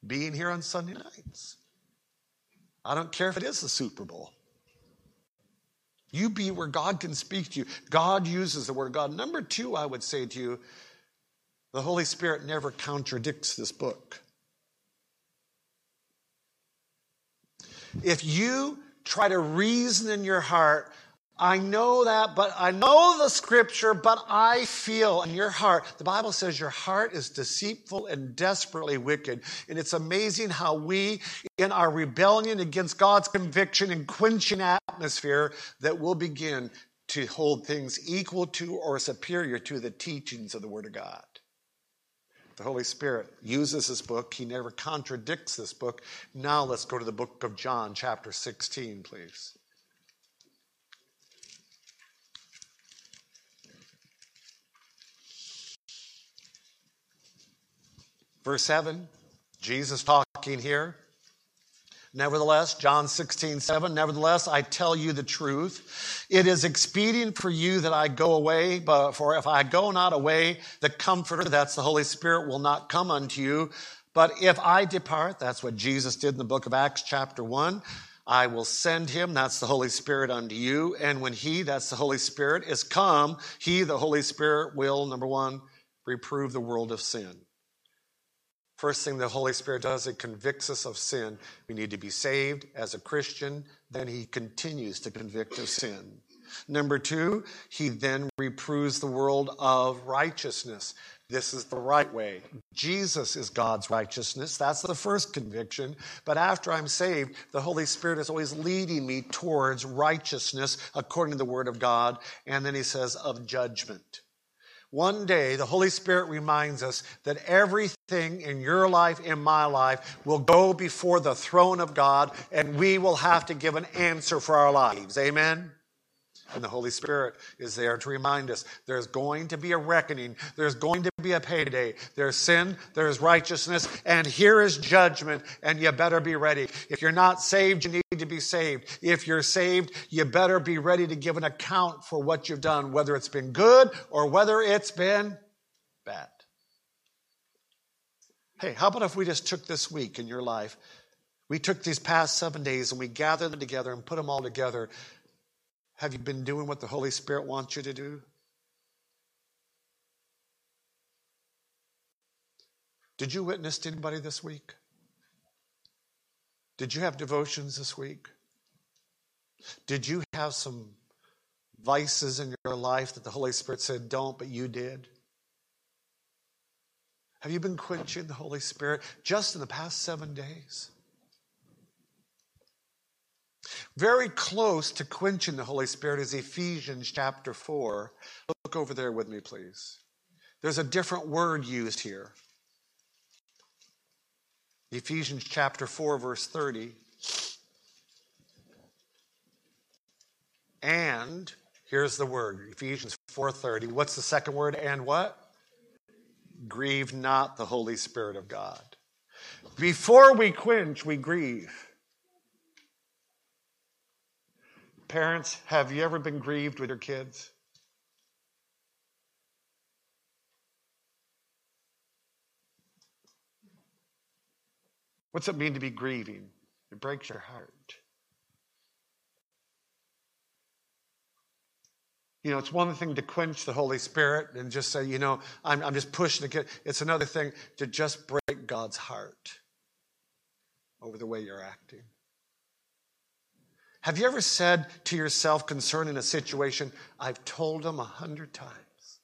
being here on Sunday nights. I don't care if it is the Super Bowl. You be where God can speak to you. God uses the Word God. Number two, I would say to you, the Holy Spirit never contradicts this book. If you try to reason in your heart I know that, but I know the scripture, but I feel in your heart. The Bible says your heart is deceitful and desperately wicked. And it's amazing how we, in our rebellion against God's conviction and quenching atmosphere, that we'll begin to hold things equal to or superior to the teachings of the Word of God. The Holy Spirit uses this book. He never contradicts this book. Now let's go to the book of John, chapter 16, please. Verse 7, Jesus talking here. Nevertheless, John 16, 7, nevertheless, I tell you the truth. It is expedient for you that I go away, but for if I go not away, the Comforter, that's the Holy Spirit, will not come unto you. But if I depart, that's what Jesus did in the book of Acts, chapter 1, I will send him, that's the Holy Spirit, unto you. And when he, that's the Holy Spirit, is come, he, the Holy Spirit, will, number one, reprove the world of sin. First thing the Holy Spirit does, it convicts us of sin. We need to be saved as a Christian. Then he continues to convict of sin. Number two, he then reproves the world of righteousness. This is the right way. Jesus is God's righteousness. That's the first conviction. But after I'm saved, the Holy Spirit is always leading me towards righteousness according to the Word of God. And then he says, of judgment. One day, the Holy Spirit reminds us that everything in your life, in my life, will go before the throne of God, and we will have to give an answer for our lives. Amen? And the Holy Spirit is there to remind us there's going to be a reckoning. There's going to be a payday. There's sin, there's righteousness, and here is judgment, and you better be ready. If you're not saved, you need to be saved. If you're saved, you better be ready to give an account for what you've done, whether it's been good or whether it's been bad. Hey, how about if we just took this week in your life? We took these past seven days and we gathered them together and put them all together have you been doing what the Holy Spirit wants you to do? Did you witness to anybody this week? Did you have devotions this week? Did you have some vices in your life that the Holy Spirit said don't, but you did? Have you been quenching the Holy Spirit just in the past seven days? Very close to quenching the Holy Spirit is Ephesians chapter 4. Look over there with me, please. There's a different word used here. Ephesians chapter 4, verse 30. And here's the word Ephesians 4:30. What's the second word? And what? Grieve not the Holy Spirit of God. Before we quench, we grieve. Parents, have you ever been grieved with your kids? What's it mean to be grieving? It breaks your heart. You know, it's one thing to quench the Holy Spirit and just say, you know, I'm, I'm just pushing to get. It's another thing to just break God's heart over the way you're acting. Have you ever said to yourself concerning a situation, I've told them a hundred times?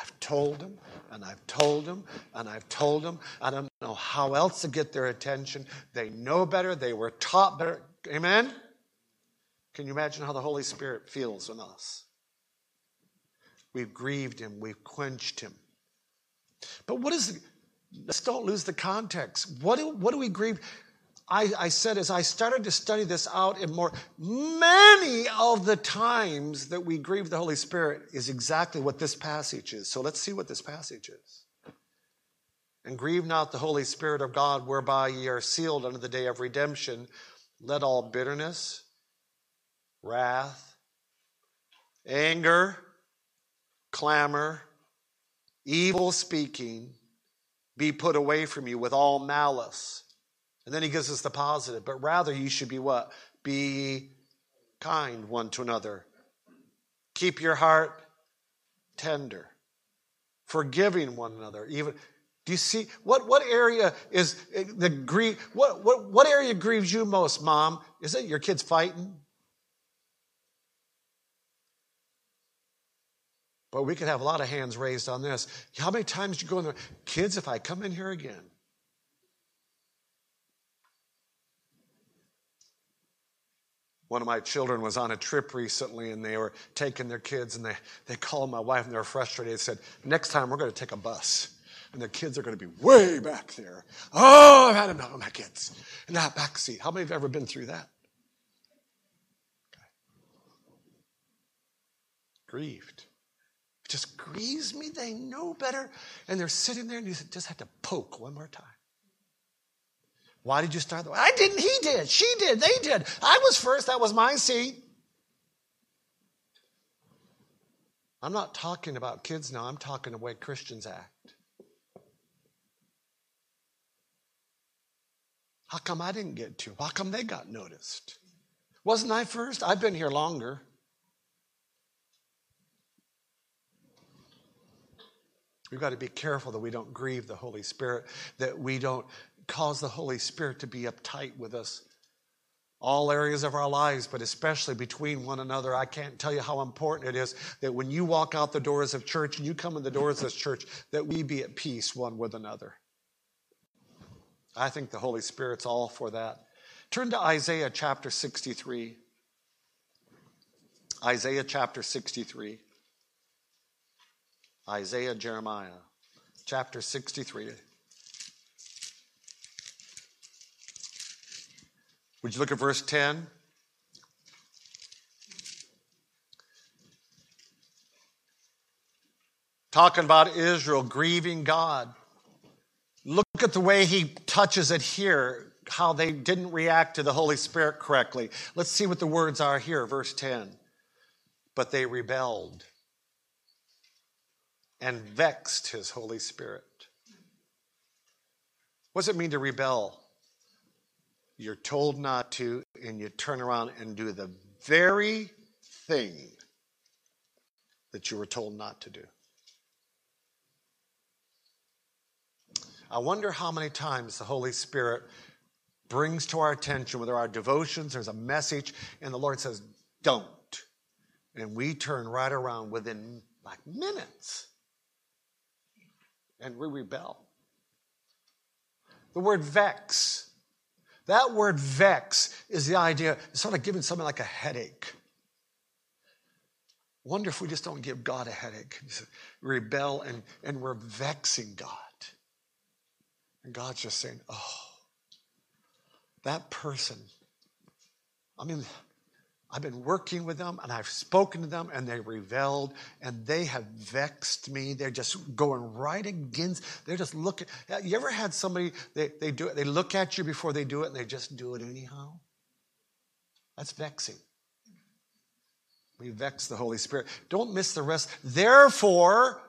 I've told them, and I've told them, and I've told him. I don't know how else to get their attention. They know better. They were taught better. Amen? Can you imagine how the Holy Spirit feels in us? We've grieved him, we've quenched him. But what is, let's don't lose the context. What do, what do we grieve? I, I said as I started to study this out and more, many of the times that we grieve the Holy Spirit is exactly what this passage is. So let's see what this passage is. And grieve not the Holy Spirit of God, whereby ye are sealed unto the day of redemption. Let all bitterness, wrath, anger, clamor, evil speaking be put away from you with all malice. And then he gives us the positive, but rather you should be what? Be kind one to another. Keep your heart tender, forgiving one another. Even do you see what what area is eh, the grief? What what what area grieves you most, mom? Is it your kids fighting? But we could have a lot of hands raised on this. How many times you go in there, kids, if I come in here again, one of my children was on a trip recently and they were taking their kids and they, they called my wife and they were frustrated. They said, Next time we're going to take a bus and the kids are going to be way back there. Oh, I've had enough of my kids in that back seat. How many have ever been through that? Okay. Grieved just grieves me. They know better. And they're sitting there and you just have to poke one more time. Why did you start the? I didn't, he did, she did, they did. I was first, that was my seat. I'm not talking about kids now, I'm talking the way Christians act. How come I didn't get to? How come they got noticed? Wasn't I first? I've been here longer. We've got to be careful that we don't grieve the Holy Spirit, that we don't cause the Holy Spirit to be uptight with us. All areas of our lives, but especially between one another. I can't tell you how important it is that when you walk out the doors of church and you come in the doors of this church, that we be at peace one with another. I think the Holy Spirit's all for that. Turn to Isaiah chapter 63. Isaiah chapter 63. Isaiah, Jeremiah, chapter 63. Would you look at verse 10? Talking about Israel grieving God. Look at the way he touches it here, how they didn't react to the Holy Spirit correctly. Let's see what the words are here, verse 10. But they rebelled and vexed his Holy Spirit. What does it mean to rebel? You're told not to, and you turn around and do the very thing that you were told not to do. I wonder how many times the Holy Spirit brings to our attention, whether our devotions, there's a message, and the Lord says, don't. And we turn right around within like minutes and we rebel. The word vex, that word vex is the idea, it's sort of giving someone like a headache. Wonder if we just don't give God a headache. Rebel and, and we're vexing God. And God's just saying, oh, that person. I mean, I've been working with them and I've spoken to them and they rebelled and they have vexed me. They're just going right against, they're just looking. You ever had somebody, they, they do it, they look at you before they do it and they just do it anyhow? That's vexing. We vex the Holy Spirit. Don't miss the rest. Therefore,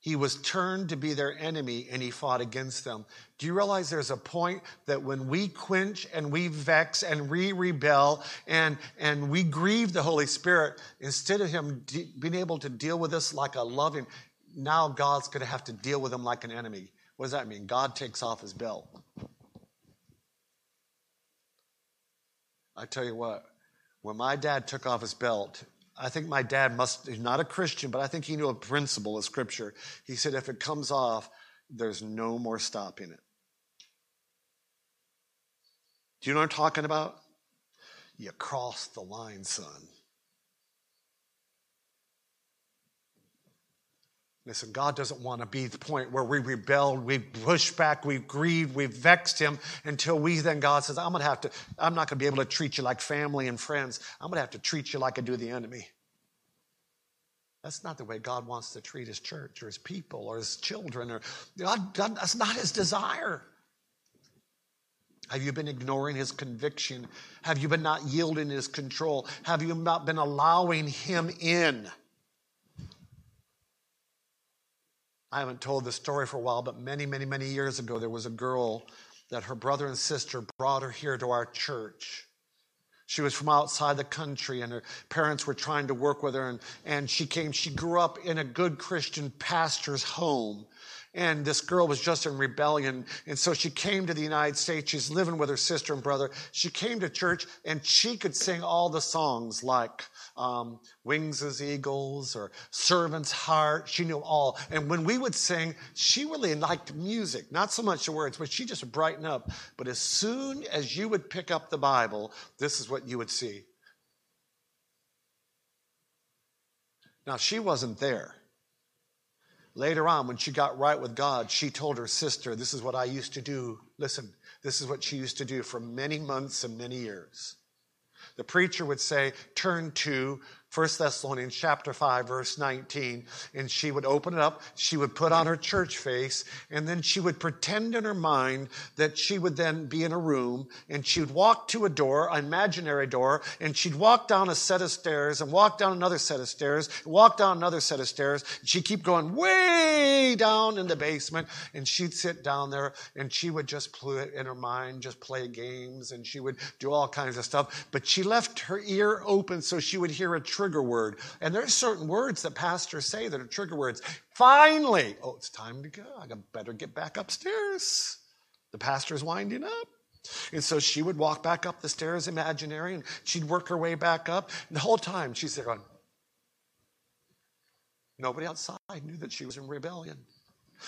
he was turned to be their enemy and he fought against them. Do you realize there's a point that when we quench and we vex and we rebel and, and we grieve the Holy Spirit, instead of him de- being able to deal with us like a loving, now God's going to have to deal with him like an enemy. What does that mean? God takes off his belt. I tell you what, when my dad took off his belt I think my dad must, he's not a Christian, but I think he knew a principle of Scripture. He said, if it comes off, there's no more stopping it. Do you know what I'm talking about? You cross the line, son. Listen, God doesn't want to be the point where we rebelled, we pushed back, we grieved, we vexed Him until we then, God says, I'm going to have to, I'm not going to be able to treat you like family and friends. I'm going to have to treat you like I do the enemy. That's not the way God wants to treat His church or His people or His children. Or God, God, that's not His desire. Have you been ignoring His conviction? Have you been not yielding His control? Have you not been allowing Him in? I haven't told this story for a while, but many, many, many years ago, there was a girl that her brother and sister brought her here to our church. She was from outside the country, and her parents were trying to work with her. And, and she came, she grew up in a good Christian pastor's home and this girl was just in rebellion. And so she came to the United States. She's living with her sister and brother. She came to church and she could sing all the songs like um, Wings as Eagles or Servant's Heart. She knew all. And when we would sing, she really liked music, not so much the words, but she just brightened up. But as soon as you would pick up the Bible, this is what you would see. Now, she wasn't there. Later on, when she got right with God, she told her sister, This is what I used to do. Listen, this is what she used to do for many months and many years. The preacher would say, Turn to 1 Thessalonians chapter 5 verse 19 and she would open it up she would put on her church face and then she would pretend in her mind that she would then be in a room and she would walk to a door an imaginary door and she'd walk down a set of stairs and walk down another set of stairs walk down another set of stairs and she'd keep going way down in the basement and she'd sit down there and she would just play it in her mind just play games and she would do all kinds of stuff but she left her ear open so she would hear a trigger word. And there's certain words that pastors say that are trigger words. Finally, oh, it's time to go. I better get back upstairs. The pastor's winding up. And so she would walk back up the stairs imaginary and she'd work her way back up. And the whole time she's there going, nobody outside knew that she was in rebellion.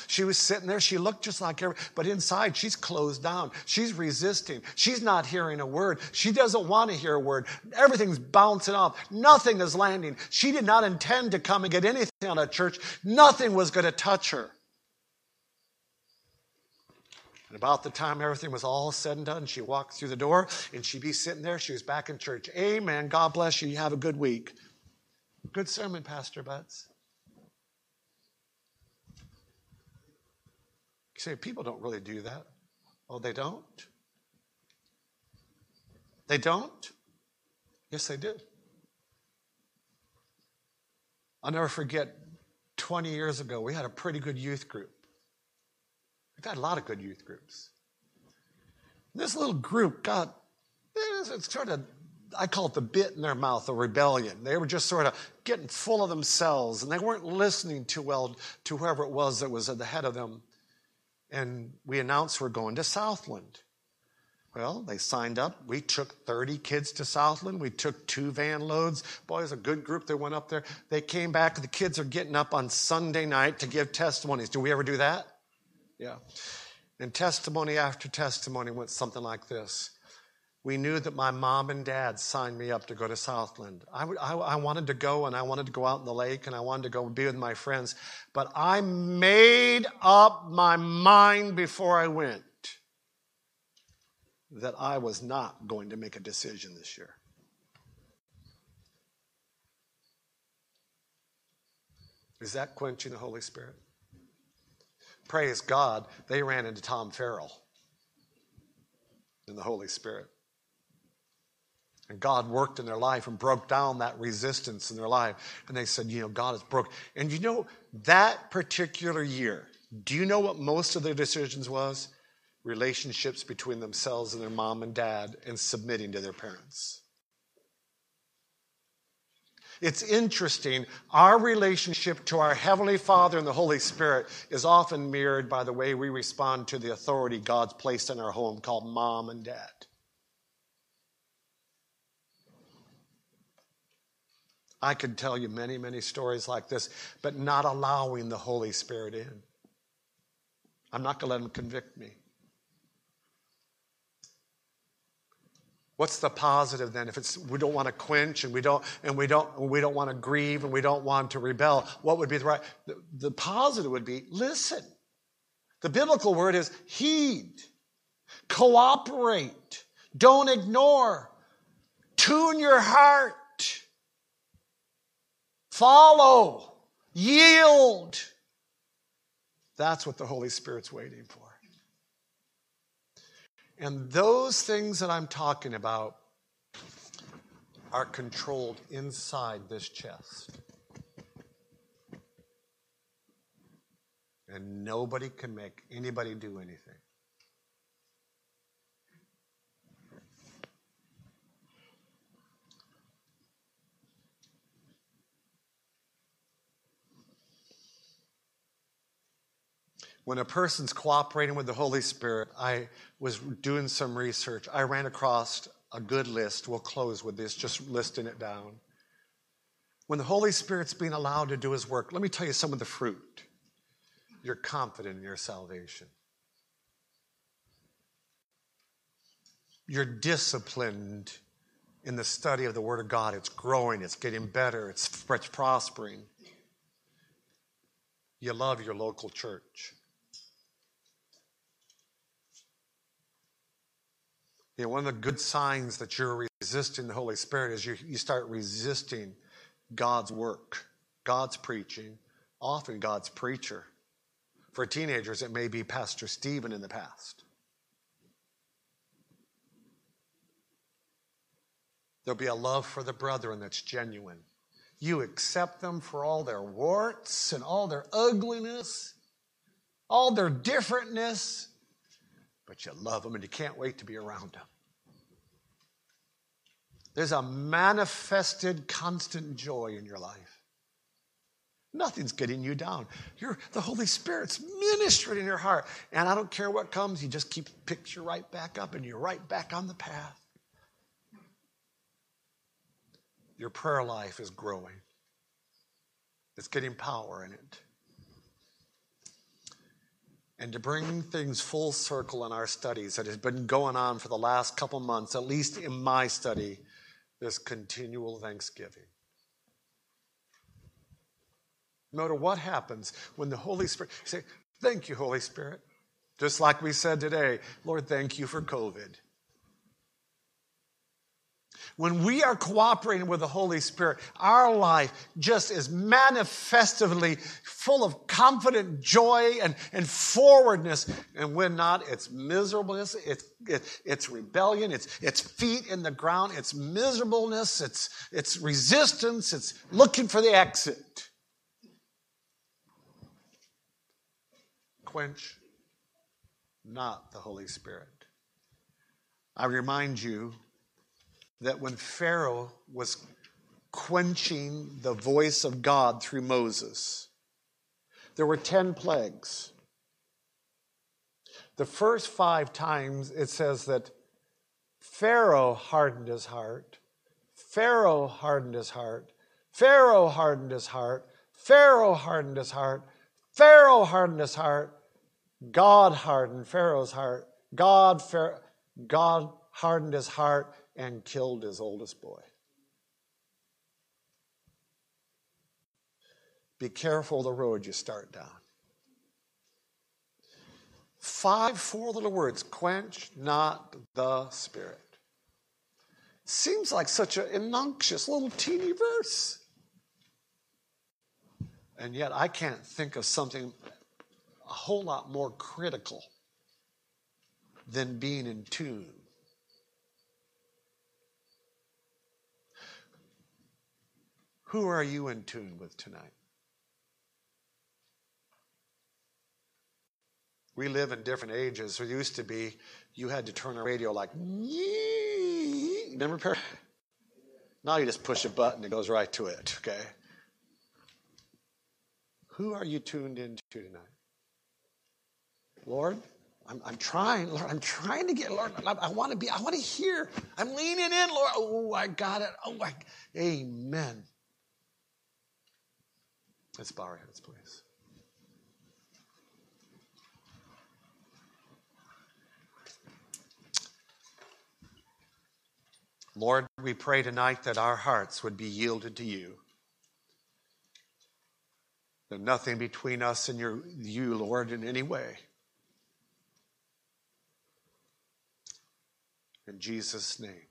She was sitting there. She looked just like her, but inside she's closed down. She's resisting. She's not hearing a word. She doesn't want to hear a word. Everything's bouncing off. Nothing is landing. She did not intend to come and get anything out of church. Nothing was going to touch her. And about the time everything was all said and done, she walked through the door and she'd be sitting there. She was back in church. Amen. God bless you. You have a good week. Good sermon, Pastor Butts. You say, people don't really do that. Oh, they don't? They don't? Yes, they do. I'll never forget 20 years ago, we had a pretty good youth group. We've had a lot of good youth groups. This little group got, eh, it's sort of, I call it the bit in their mouth, a rebellion. They were just sort of getting full of themselves and they weren't listening too well to whoever it was that was at the head of them and we announced we're going to Southland. Well, they signed up. We took 30 kids to Southland. We took two van loads. Boys, a good group that went up there. They came back. The kids are getting up on Sunday night to give testimonies. Do we ever do that? Yeah. And testimony after testimony went something like this we knew that my mom and dad signed me up to go to Southland. I, I, I, wanted to go and I wanted to go out in the lake and I wanted to go be with my friends. But I made up my mind before I went that I was not going to make a decision this year. Is that quenching the Holy Spirit? Praise God, they ran into Tom Farrell in the Holy Spirit. And God worked in their life and broke down that resistance in their life. And they said, you know, God has broke. And you know, that particular year, do you know what most of their decisions was? Relationships between themselves and their mom and dad and submitting to their parents. It's interesting. Our relationship to our Heavenly Father and the Holy Spirit is often mirrored by the way we respond to the authority God's placed in our home called mom and dad. I could tell you many, many stories like this, but not allowing the Holy Spirit in. I'm not going to let him convict me. What's the positive then? If it's we don't want to quench and we don't and we don't and we don't want to grieve and we don't want to rebel, what would be the right? The, the positive would be listen. The biblical word is heed, cooperate, don't ignore, tune your heart Follow. Yield. That's what the Holy Spirit's waiting for. And those things that I'm talking about are controlled inside this chest. And nobody can make anybody do anything. When a person's cooperating with the Holy Spirit, I was doing some research. I ran across a good list. We'll close with this, just listing it down. When the Holy Spirit's being allowed to do his work, let me tell you some of the fruit. You're confident in your salvation. You're disciplined in the study of the Word of God. It's growing, it's getting better, it's, prospering. You love your local church. You know, one of the good signs that you're resisting the Holy Spirit is you, you start resisting God's work, God's preaching, often God's preacher. For teenagers, it may be Pastor Stephen in the past. There'll be a love for the brethren that's genuine. You accept them for all their warts and all their ugliness, all their differentness, but you love them and you can't wait to be around them. There's a manifested constant joy in your life. Nothing's getting you down. You're, the Holy Spirit's ministering in your heart. And I don't care what comes, you just keep picks you right back up and you're right back on the path. Your prayer life is growing. It's getting power in it. And to bring things full circle in our studies that has been going on for the last couple months, at least in my study, this continual thanksgiving. No matter what happens, when the Holy Spirit, say, Thank you, Holy Spirit. Just like we said today, Lord, thank you for COVID. When we are cooperating with the Holy Spirit, our life just is manifestively full of confident joy and, and forwardness. And when not, it's miserableness, it's, it, it's rebellion, it's, it's feet in the ground, it's miserableness, it's, it's resistance, it's looking for the exit. Quench not the Holy Spirit. I remind you that when Pharaoh was quenching the voice of God through Moses, there were 10 plagues. The first five times it says that Pharaoh hardened his heart, Pharaoh hardened his heart, Pharaoh hardened his heart, Pharaoh hardened his heart, Pharaoh hardened his heart, God hardened Pharaoh's heart, God, God hardened his heart, and killed his oldest boy. Be careful the road you start down. Five, four little words quench not the spirit. Seems like such an innocuous little teeny verse. And yet I can't think of something a whole lot more critical than being in tune Who are you in tune with tonight? We live in different ages. There used to be, you had to turn a radio like, remember? Now you just push a button, it goes right to it, okay? Who are you tuned into tonight? Lord, I'm, I'm trying, Lord, I'm trying to get, Lord, I, I want to be, I want to hear. I'm leaning in, Lord. Oh, I got it. Oh, I, amen. Let's bow our heads, please. Lord, we pray tonight that our hearts would be yielded to you. There's nothing between us and your, you, Lord, in any way. In Jesus' name.